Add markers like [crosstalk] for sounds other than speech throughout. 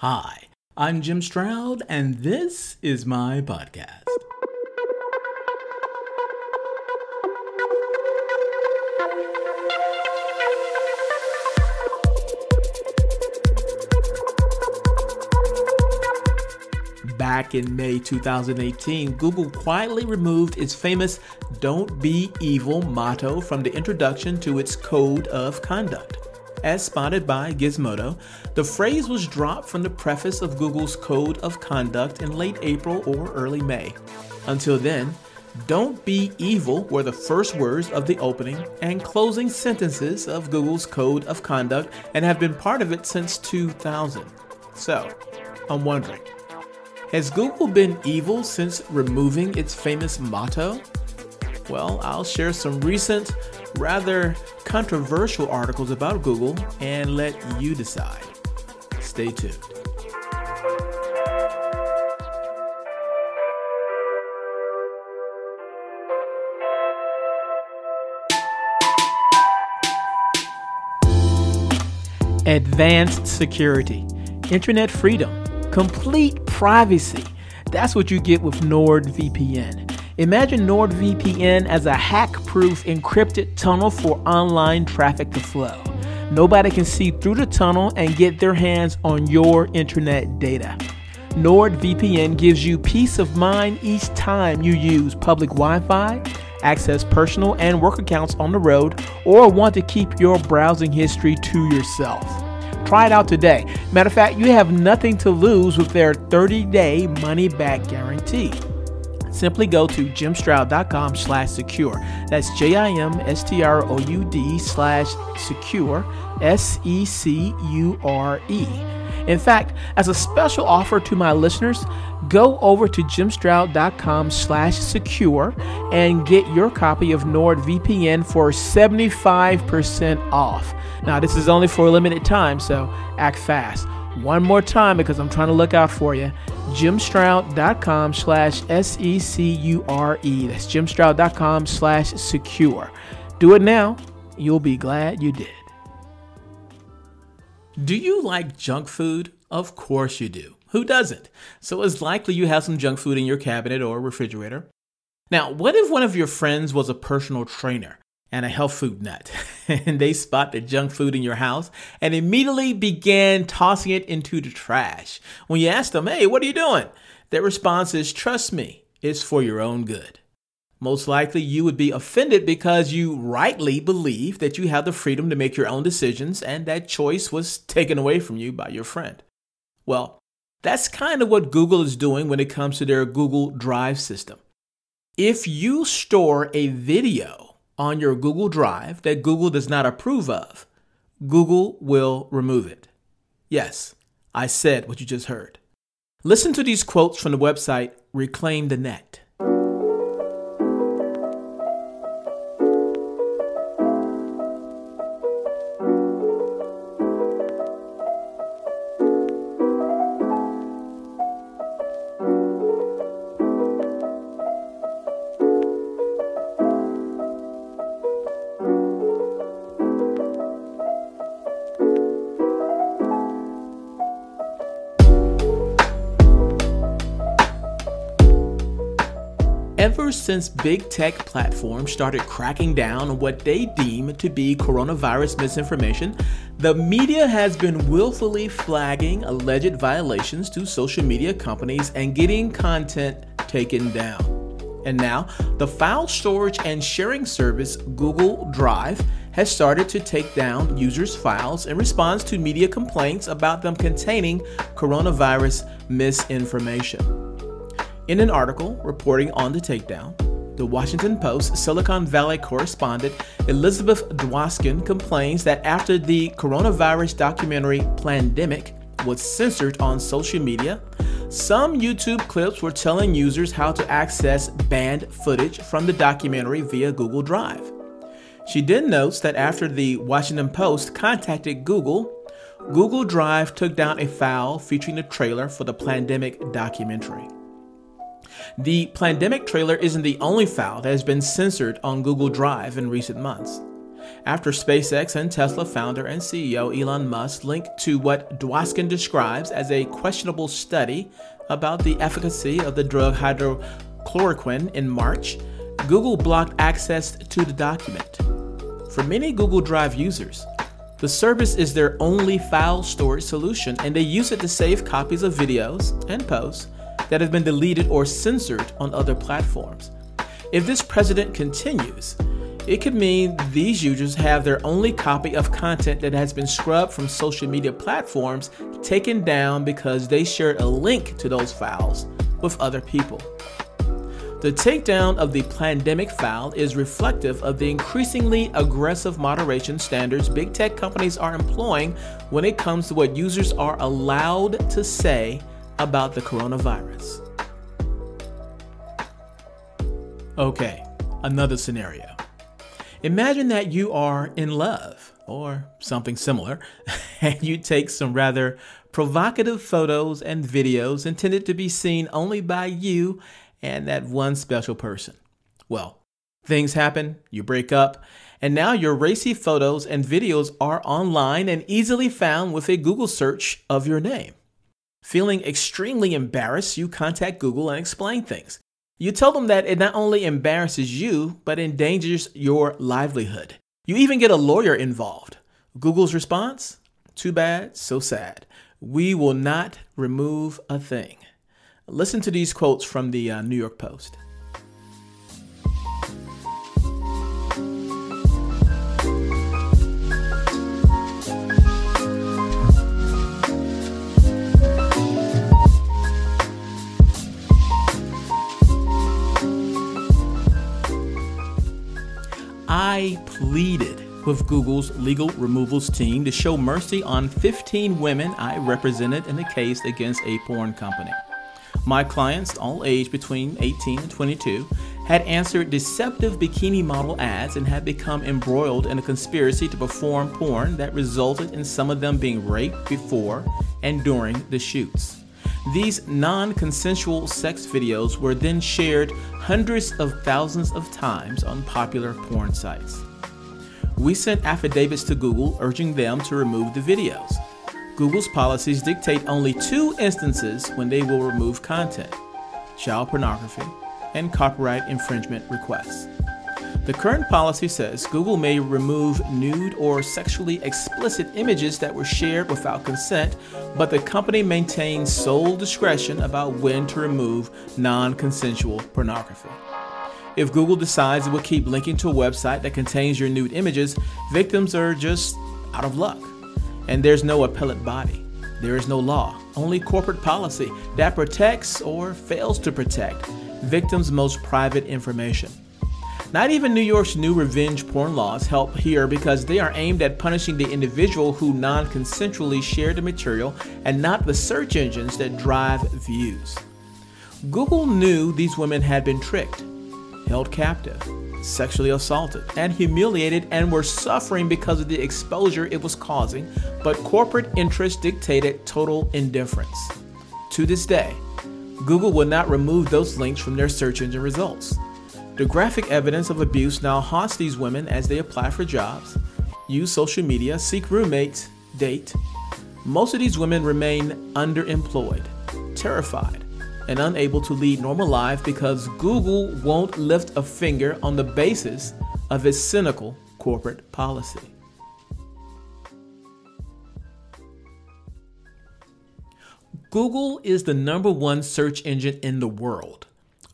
Hi, I'm Jim Stroud, and this is my podcast. Back in May 2018, Google quietly removed its famous Don't Be Evil motto from the introduction to its Code of Conduct. As spotted by Gizmodo, the phrase was dropped from the preface of Google's Code of Conduct in late April or early May. Until then, don't be evil were the first words of the opening and closing sentences of Google's Code of Conduct and have been part of it since 2000. So, I'm wondering, has Google been evil since removing its famous motto? Well, I'll share some recent, rather controversial articles about Google and let you decide. Stay tuned. Advanced security, internet freedom, complete privacy. That's what you get with NordVPN. Imagine NordVPN as a hack proof encrypted tunnel for online traffic to flow. Nobody can see through the tunnel and get their hands on your internet data. NordVPN gives you peace of mind each time you use public Wi Fi, access personal and work accounts on the road, or want to keep your browsing history to yourself. Try it out today. Matter of fact, you have nothing to lose with their 30 day money back guarantee simply go to jimstroud.com slash secure. That's J-I-M-S-T-R-O-U-D slash secure, S-E-C-U-R-E. In fact, as a special offer to my listeners, go over to jimstroud.com slash secure and get your copy of NordVPN for 75% off. Now, this is only for a limited time, so act fast. One more time because I'm trying to look out for you jimstroud.com slash S-E-C-U-R-E. That's jimstroud.com slash secure. Do it now. You'll be glad you did. Do you like junk food? Of course you do. Who doesn't? So it's likely you have some junk food in your cabinet or refrigerator. Now, what if one of your friends was a personal trainer? And a health food nut. [laughs] and they spot the junk food in your house and immediately began tossing it into the trash. When you ask them, hey, what are you doing? Their response is, trust me, it's for your own good. Most likely, you would be offended because you rightly believe that you have the freedom to make your own decisions and that choice was taken away from you by your friend. Well, that's kind of what Google is doing when it comes to their Google Drive system. If you store a video on your Google Drive that Google does not approve of, Google will remove it. Yes, I said what you just heard. Listen to these quotes from the website Reclaim the Net. Since big tech platforms started cracking down on what they deem to be coronavirus misinformation, the media has been willfully flagging alleged violations to social media companies and getting content taken down. And now, the file storage and sharing service Google Drive has started to take down users' files in response to media complaints about them containing coronavirus misinformation. In an article reporting on the takedown, the Washington Post Silicon Valley correspondent Elizabeth Dwoskin complains that after the coronavirus documentary Plandemic was censored on social media, some YouTube clips were telling users how to access banned footage from the documentary via Google Drive. She then notes that after the Washington Post contacted Google, Google Drive took down a file featuring the trailer for the Plandemic documentary. The Plandemic trailer isn't the only file that has been censored on Google Drive in recent months. after SpaceX and Tesla founder and CEO Elon Musk linked to what Dwoskin describes as a questionable study about the efficacy of the drug hydrochloroquine in March, Google blocked access to the document. For many Google Drive users, the service is their only file storage solution, and they use it to save copies of videos and posts that have been deleted or censored on other platforms. If this precedent continues, it could mean these users have their only copy of content that has been scrubbed from social media platforms taken down because they shared a link to those files with other people. The takedown of the Plandemic file is reflective of the increasingly aggressive moderation standards big tech companies are employing when it comes to what users are allowed to say about the coronavirus. Okay, another scenario. Imagine that you are in love or something similar, [laughs] and you take some rather provocative photos and videos intended to be seen only by you and that one special person. Well, things happen, you break up, and now your racy photos and videos are online and easily found with a Google search of your name. Feeling extremely embarrassed, you contact Google and explain things. You tell them that it not only embarrasses you, but endangers your livelihood. You even get a lawyer involved. Google's response? Too bad, so sad. We will not remove a thing. Listen to these quotes from the uh, New York Post. I pleaded with Google's legal removals team to show mercy on 15 women I represented in a case against a porn company. My clients, all aged between 18 and 22, had answered deceptive bikini model ads and had become embroiled in a conspiracy to perform porn that resulted in some of them being raped before and during the shoots. These non consensual sex videos were then shared hundreds of thousands of times on popular porn sites. We sent affidavits to Google urging them to remove the videos. Google's policies dictate only two instances when they will remove content child pornography and copyright infringement requests. The current policy says Google may remove nude or sexually explicit images that were shared without consent, but the company maintains sole discretion about when to remove non consensual pornography. If Google decides it will keep linking to a website that contains your nude images, victims are just out of luck. And there's no appellate body. There is no law, only corporate policy that protects or fails to protect victims' most private information. Not even New York's new revenge porn laws help here because they are aimed at punishing the individual who non consensually shared the material and not the search engines that drive views. Google knew these women had been tricked, held captive, sexually assaulted, and humiliated and were suffering because of the exposure it was causing, but corporate interests dictated total indifference. To this day, Google will not remove those links from their search engine results. The graphic evidence of abuse now haunts these women as they apply for jobs, use social media, seek roommates, date. Most of these women remain underemployed, terrified, and unable to lead normal lives because Google won't lift a finger on the basis of its cynical corporate policy. Google is the number one search engine in the world.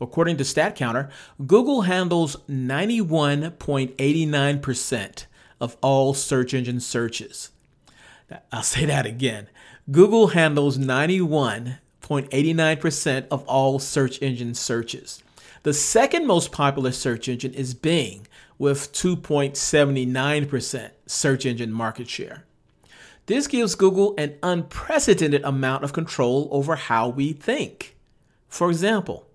According to StatCounter, Google handles 91.89% of all search engine searches. I'll [laughs] say that again. Google handles 91.89% of all search engine searches. The second most popular search engine is Bing with 2.79% search engine market share. This gives Google an unprecedented amount of control over how we think. For example,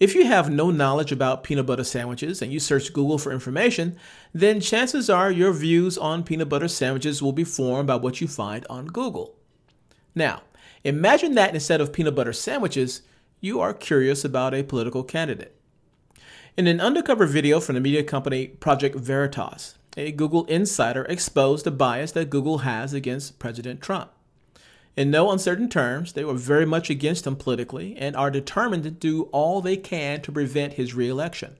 if you have no knowledge about peanut butter sandwiches and you search Google for information, then chances are your views on peanut butter sandwiches will be formed by what you find on Google. Now, imagine that instead of peanut butter sandwiches, you are curious about a political candidate. In an undercover video from the media company Project Veritas, a Google insider exposed the bias that Google has against President Trump. In no uncertain terms, they were very much against him politically and are determined to do all they can to prevent his reelection.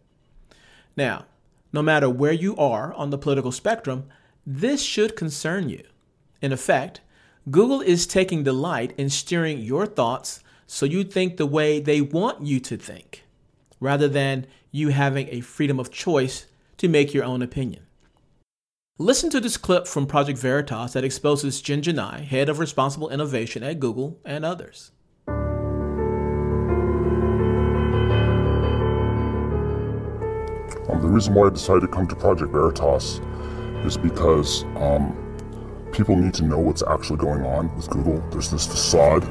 Now, no matter where you are on the political spectrum, this should concern you. In effect, Google is taking delight in steering your thoughts so you think the way they want you to think, rather than you having a freedom of choice to make your own opinion. Listen to this clip from Project Veritas that exposes Jen Gennai, head of responsible innovation at Google, and others. Um, the reason why I decided to come to Project Veritas is because um, people need to know what's actually going on with Google. There's this facade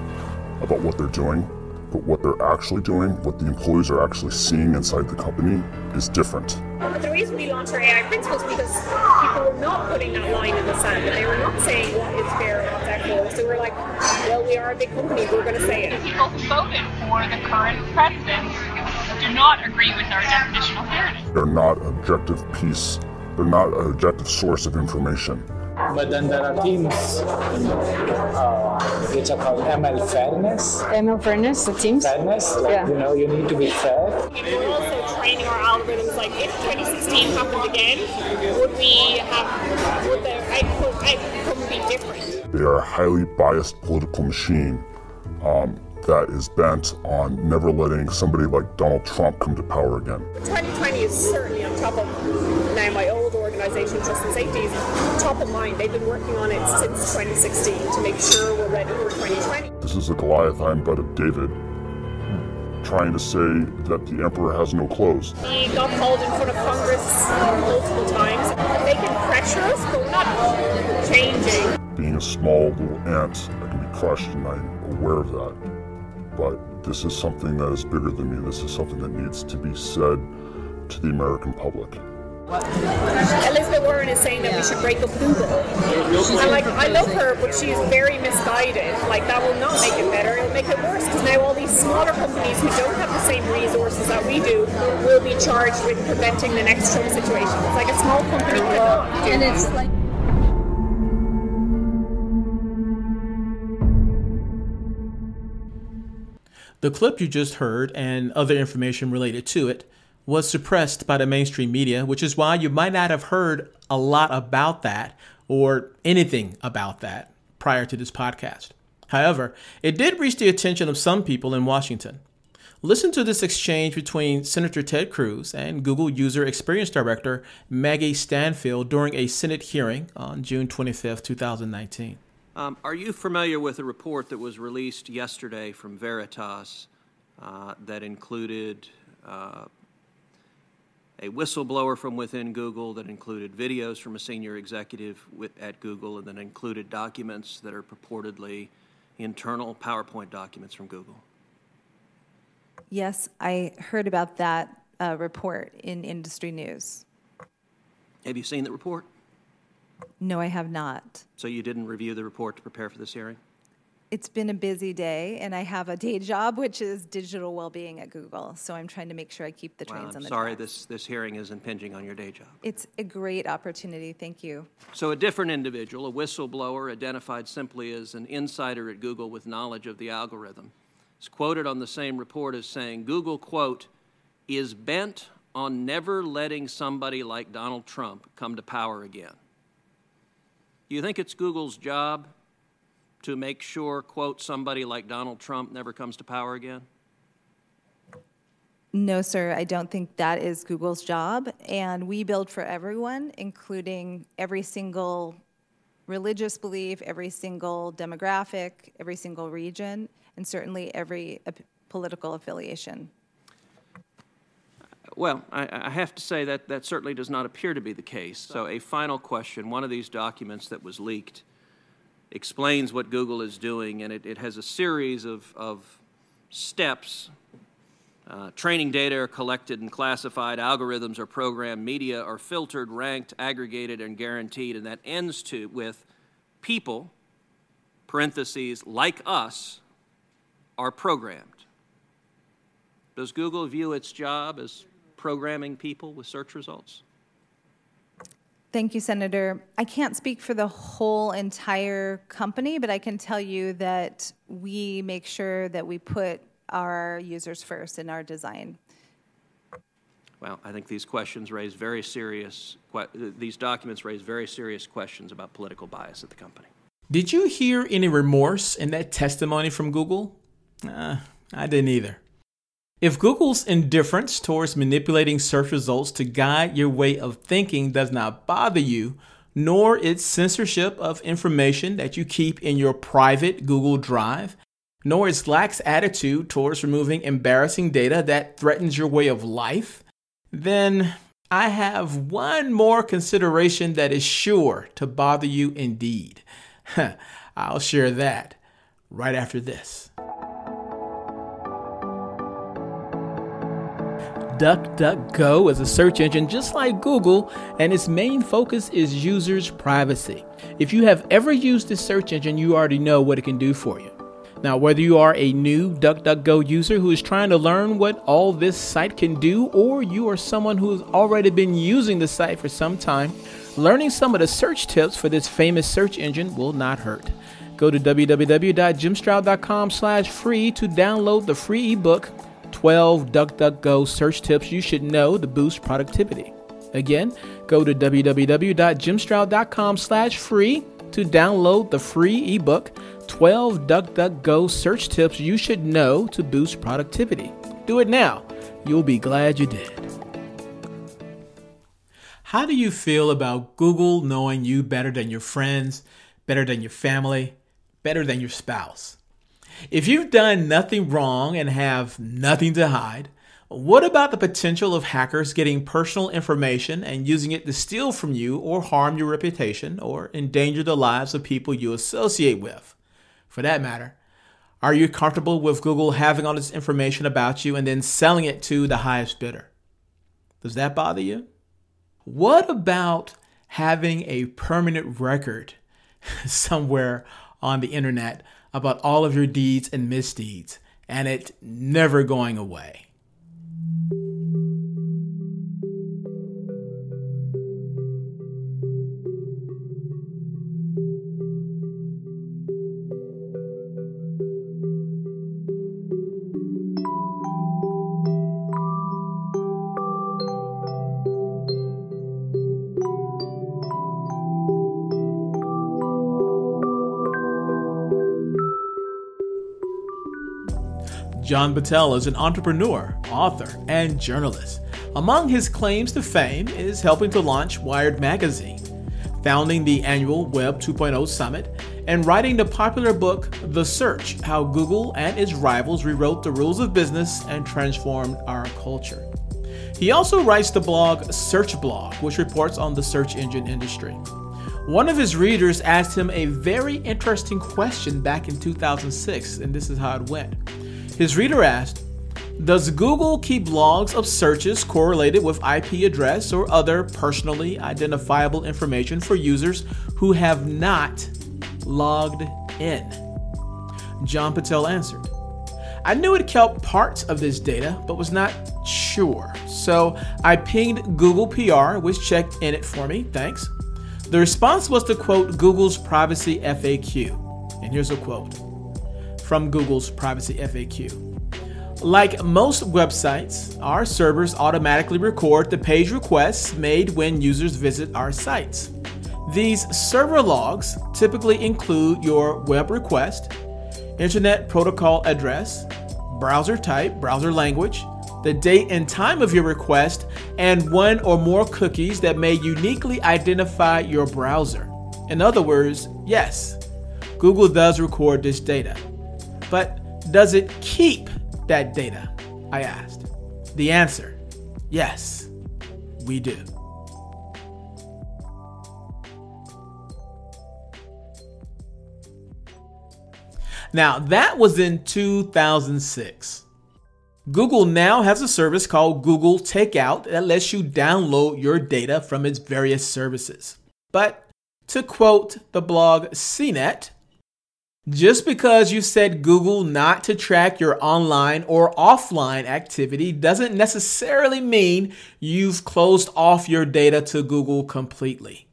about what they're doing, but what they're actually doing, what the employees are actually seeing inside the company, is different. But the reason we launched our AI principles because people were not putting that line in the sand and they were not saying what is fair and what's equitable. So we're like, well, we are a big company, we're going to say it. People who voted for the current president do not agree with our definition of fairness. They're not objective piece. They're not an objective source of information. But then there are teams uh, which are called ML fairness. ML fairness, the teams. Fairness, like, Yeah. you know, you need to be fair. If We're also training our algorithms like if 2016 happened again, would we have, would the output, outcome be different? They are a highly biased political machine um, that is bent on never letting somebody like Donald Trump come to power again. 2020 is certainly on top of now my old organization, Trust and Safety, is top of mind. They've been working on it since 2016 to make sure we're ready for 2020. This is a Goliathine butt of David trying to say that the emperor has no clothes. He got called in front of Congress um, multiple times. They can pressure us, but we're not changing. Being a small little ant, I can be crushed, and I'm aware of that. But this is something that is bigger than me. This is something that needs to be said to the American public. Elizabeth Warren is saying that we should break up Google. And like, I love her, but she's very misguided. Like, that will not make it better. It'll make it worse because now all these smaller companies who don't have the same resources that we do will be charged with preventing the next Trump situation. It's like a small company cannot do And it's like The clip you just heard and other information related to it was suppressed by the mainstream media, which is why you might not have heard a lot about that or anything about that prior to this podcast. However, it did reach the attention of some people in Washington. Listen to this exchange between Senator Ted Cruz and Google User Experience Director Maggie Stanphill during a Senate hearing on June 25, 2019. Um, are you familiar with a report that was released yesterday from Veritas uh, that included uh, a whistleblower from within Google, that included videos from a senior executive with, at Google, and then included documents that are purportedly internal PowerPoint documents from Google? Yes, I heard about that uh, report in industry news. Have you seen the report? No, I have not. So you didn't review the report to prepare for this hearing? It's been a busy day, and I have a day job, which is digital well-being at Google. So I'm trying to make sure I keep the trains on the sorry tracks. this, this hearing is impinging on your day job. It's a great opportunity. Thank you. So, a different individual, a whistleblower identified simply as an insider at Google with knowledge of the algorithm, is quoted on the same report as saying Google, quote, is bent on never letting somebody like Donald Trump come to power again. Do you think it's Google's job to make sure, quote, somebody like Donald Trump never comes to power again? No, sir, I don't think that is Google's job. And we build for everyone, including every single religious belief, every single demographic, every single region, and certainly every uh, political affiliation. Well, I, I have to say that that certainly does not appear to be the case. So, a final question one of these documents that was leaked explains what Google is doing, and it, it has a series of, of steps. Uh, training data are collected and classified, algorithms are programmed, media are filtered, ranked, aggregated, and guaranteed, and that ends to with people, parentheses, like us, are programmed. Does Google view its job as programming people with search results? Thank you, Senator. I can't speak for the whole entire company, but I can tell you that we make sure that we put our users first in our design. Well, I think these questions raise very serious, que- these documents raise very serious questions about political bias at the company. Did you hear any remorse in that testimony from Google? Uh, I didn't either. If Google's indifference towards manipulating search results to guide your way of thinking does not bother you, nor its censorship of information that you keep in your private Google Drive, nor its lax attitude towards removing embarrassing data that threatens your way of life, then I have one more consideration that is sure to bother you indeed. [laughs] I'll share that right after this. DuckDuckGo is a search engine just like Google, and its main focus is users' privacy. If you have ever used this search engine, you already know what it can do for you. Now, whether you are a new DuckDuckGo user who is trying to learn what all this site can do, or you are someone who has already been using the site for some time, learning some of the search tips for this famous search engine will not hurt. Go to www.jimstroud.com slash free to download the free ebook 12 DuckDuckGo search tips you should know to boost productivity. Again, go to www.jimstroud.com slash free to download the free ebook 12 DuckDuckGo search tips you should know to boost productivity. Do it now. You'll be glad you did. How do you feel about Google knowing you better than your friends, better than your family, better than your spouse? If you've done nothing wrong and have nothing to hide, what about the potential of hackers getting personal information and using it to steal from you or harm your reputation or endanger the lives of people you associate with? For that matter, are you comfortable with Google having all this information about you and then selling it to the highest bidder? Does that bother you? What about having a permanent record [laughs] somewhere on the internet about all of your deeds and misdeeds and it never going away? John Battelle is an entrepreneur, author, and journalist. Among his claims to fame is helping to launch Wired Magazine, founding the annual Web 2.0 Summit, and writing the popular book The Search How Google and its Rivals Rewrote the Rules of Business and Transformed Our Culture. He also writes the blog Search Blog, which reports on the search engine industry. One of his readers asked him a very interesting question back in 2006, and this is how it went. His reader asked, Does Google keep logs of searches correlated with IP address or other personally identifiable information for users who have not logged in? John Battelle answered, I knew it kept parts of this data, but was not sure. So I pinged Google PR, which checked in it for me. Thanks. The response was to quote Google's privacy FAQ. And here's a quote from Google's Privacy FAQ. Like most websites, our servers automatically record the page requests made when users visit our sites. These server logs typically include your web request, internet protocol address, browser type, browser language, the date and time of your request, and one or more cookies that may uniquely identify your browser. In other words, yes, Google does record this data. But does it keep that data? I asked. The answer yes, we do. Now, that was in 2006. Google now has a service called Google Takeout that lets you download your data from its various services. But to quote the blog CNET, Just because you set Google not to track your online or offline activity doesn't necessarily mean you've closed off your data to Google completely.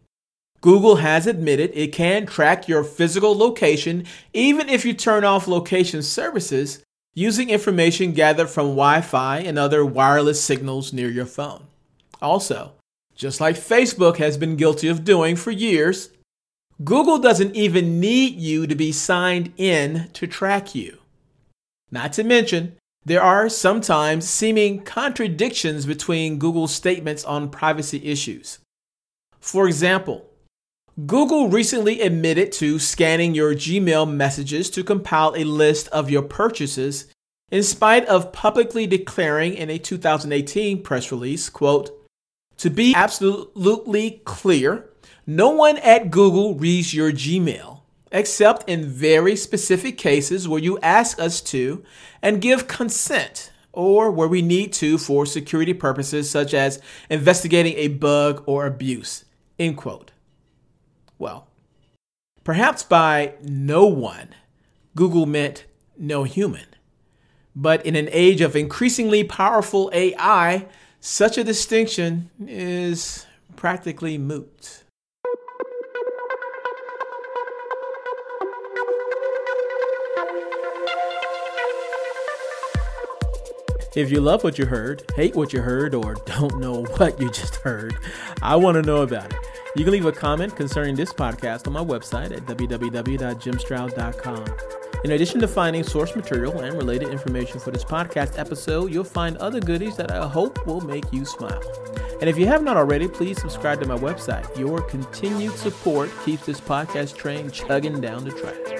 Google has admitted it can track your physical location even if you turn off location services using information gathered from Wi Fi and other wireless signals near your phone. Also, just like Facebook has been guilty of doing for years, Google doesn't even need you to be signed in to track you. Not to mention, there are sometimes seeming contradictions between Google's statements on privacy issues. For example, Google recently admitted to scanning your Gmail messages to compile a list of your purchases in spite of publicly declaring in a 2018 press release, quote, to be absolutely clear, no one at Google reads your Gmail, except in very specific cases where you ask us to and give consent, or where we need to for security purposes such as investigating a bug or abuse. End quote. Well, perhaps by no one, Google meant no human. But in an age of increasingly powerful AI, such a distinction is practically moot. If you love what you heard, hate what you heard, or don't know [laughs] what you just heard, I want to know about it. You can leave a comment concerning this podcast on my website at www.jimstroud.com. In addition to finding source material and related information for this podcast episode, you'll find other goodies that I hope will make you smile. And if you have not already, please subscribe to my website. Your continued support keeps this podcast train chugging down the track.